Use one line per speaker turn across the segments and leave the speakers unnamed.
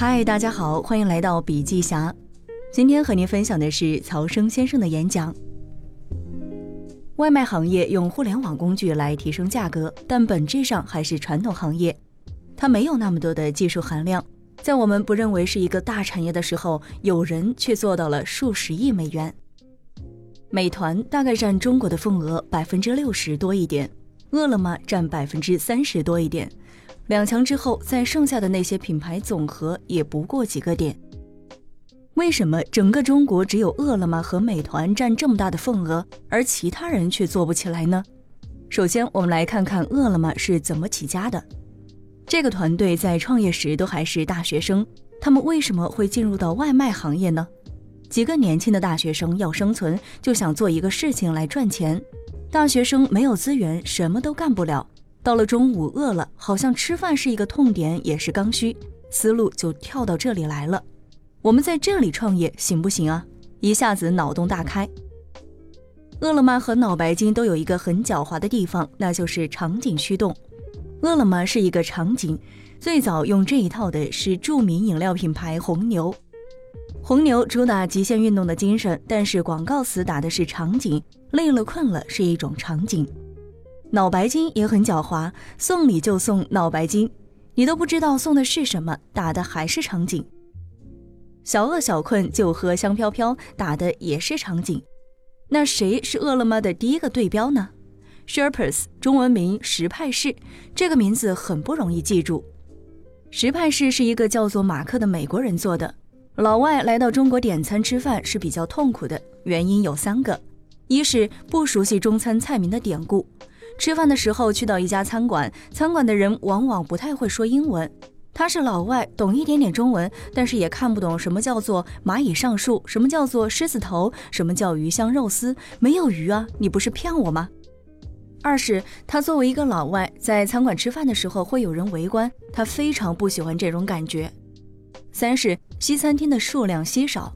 嗨，大家好，欢迎来到笔记侠。今天和您分享的是曹生先生的演讲。外卖行业用互联网工具来提升价格，但本质上还是传统行业，它没有那么多的技术含量。在我们不认为是一个大产业的时候，有人却做到了数十亿美元。美团大概占中国的份额百分之六十多一点，饿了么占百分之三十多一点。两强之后，在剩下的那些品牌总和也不过几个点。为什么整个中国只有饿了么和美团占这么大的份额，而其他人却做不起来呢？首先，我们来看看饿了么是怎么起家的。这个团队在创业时都还是大学生，他们为什么会进入到外卖行业呢？几个年轻的大学生要生存，就想做一个事情来赚钱。大学生没有资源，什么都干不了。到了中午饿了，好像吃饭是一个痛点，也是刚需，思路就跳到这里来了。我们在这里创业行不行啊？一下子脑洞大开。饿了么和脑白金都有一个很狡猾的地方，那就是场景驱动。饿了么是一个场景，最早用这一套的是著名饮料品牌红牛。红牛主打极限运动的精神，但是广告词打的是场景，累了困了是一种场景。脑白金也很狡猾，送礼就送脑白金，你都不知道送的是什么，打的还是场景。小饿小困就喝香飘飘，打的也是场景。那谁是饿了么的第一个对标呢？Sherpas，中文名石派氏，这个名字很不容易记住。石派氏是一个叫做马克的美国人做的。老外来到中国点餐吃饭是比较痛苦的，原因有三个：一是不熟悉中餐菜名的典故，吃饭的时候去到一家餐馆，餐馆的人往往不太会说英文。他是老外，懂一点点中文，但是也看不懂什么叫做蚂蚁上树，什么叫做狮子头，什么叫鱼香肉丝，没有鱼啊，你不是骗我吗？二是他作为一个老外，在餐馆吃饭的时候会有人围观，他非常不喜欢这种感觉。三是西餐厅的数量稀少，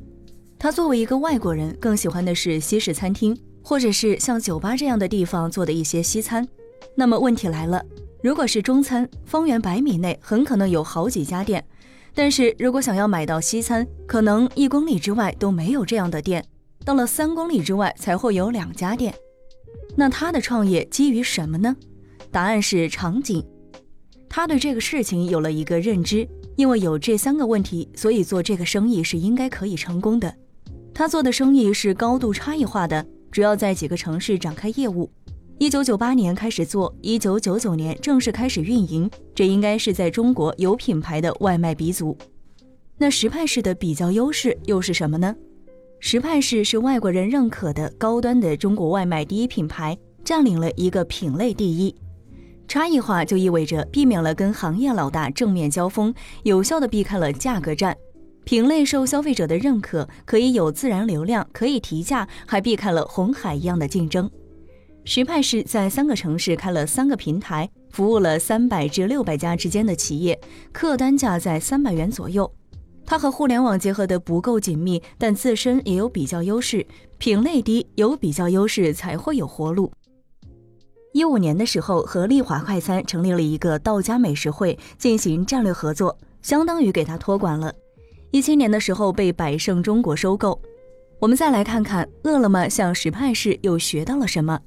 他作为一个外国人，更喜欢的是西式餐厅，或者是像酒吧这样的地方做的一些西餐。那么问题来了，如果是中餐，方圆百米内很可能有好几家店，但是如果想要买到西餐，可能一公里之外都没有这样的店，到了三公里之外才会有两家店。那他的创业基于什么呢？答案是场景。他对这个事情有了一个认知，因为有这三个问题，所以做这个生意是应该可以成功的。他做的生意是高度差异化的，主要在几个城市展开业务。一九九八年开始做，一九九九年正式开始运营，这应该是在中国有品牌的外卖鼻祖。那石派式的比较优势又是什么呢？石派式是外国人认可的高端的中国外卖第一品牌，占领了一个品类第一。差异化就意味着避免了跟行业老大正面交锋，有效的避开了价格战。品类受消费者的认可，可以有自然流量，可以提价，还避开了红海一样的竞争。石派是在三个城市开了三个平台，服务了三百至六百家之间的企业，客单价在三百元左右。它和互联网结合的不够紧密，但自身也有比较优势，品类低，有比较优势才会有活路。一五年的时候，和丽华快餐成立了一个道家美食会进行战略合作，相当于给他托管了。一七年的时候被百胜中国收购。我们再来看看饿了么向石派氏又学到了什么。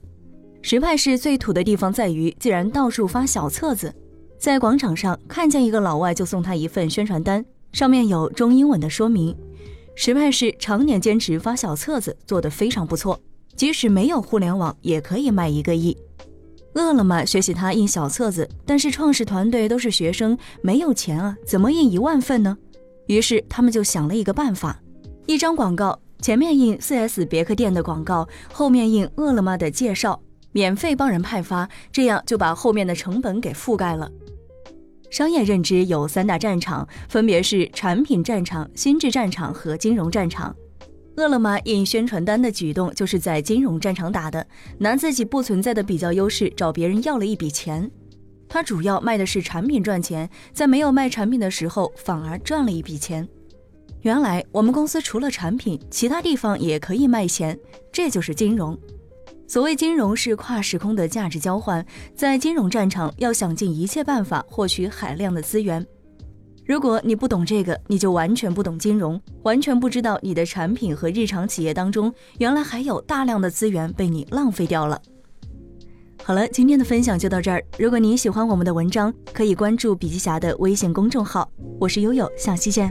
石派氏最土的地方在于，竟然到处发小册子，在广场上看见一个老外就送他一份宣传单。上面有中英文的说明。石派氏常年坚持发小册子，做得非常不错。即使没有互联网，也可以卖一个亿。饿了么学习他印小册子，但是创始团队都是学生，没有钱啊，怎么印一万份呢？于是他们就想了一个办法：一张广告前面印 4S 别克店的广告，后面印饿了么的介绍，免费帮人派发，这样就把后面的成本给覆盖了。商业认知有三大战场，分别是产品战场、心智战场和金融战场。饿了么印宣传单的举动就是在金融战场打的，拿自己不存在的比较优势找别人要了一笔钱。他主要卖的是产品赚钱，在没有卖产品的时候反而赚了一笔钱。原来我们公司除了产品，其他地方也可以卖钱，这就是金融。所谓金融是跨时空的价值交换，在金融战场要想尽一切办法获取海量的资源。如果你不懂这个，你就完全不懂金融，完全不知道你的产品和日常企业当中，原来还有大量的资源被你浪费掉了。好了，今天的分享就到这儿。如果你喜欢我们的文章，可以关注笔记侠的微信公众号，我是悠悠，下期见。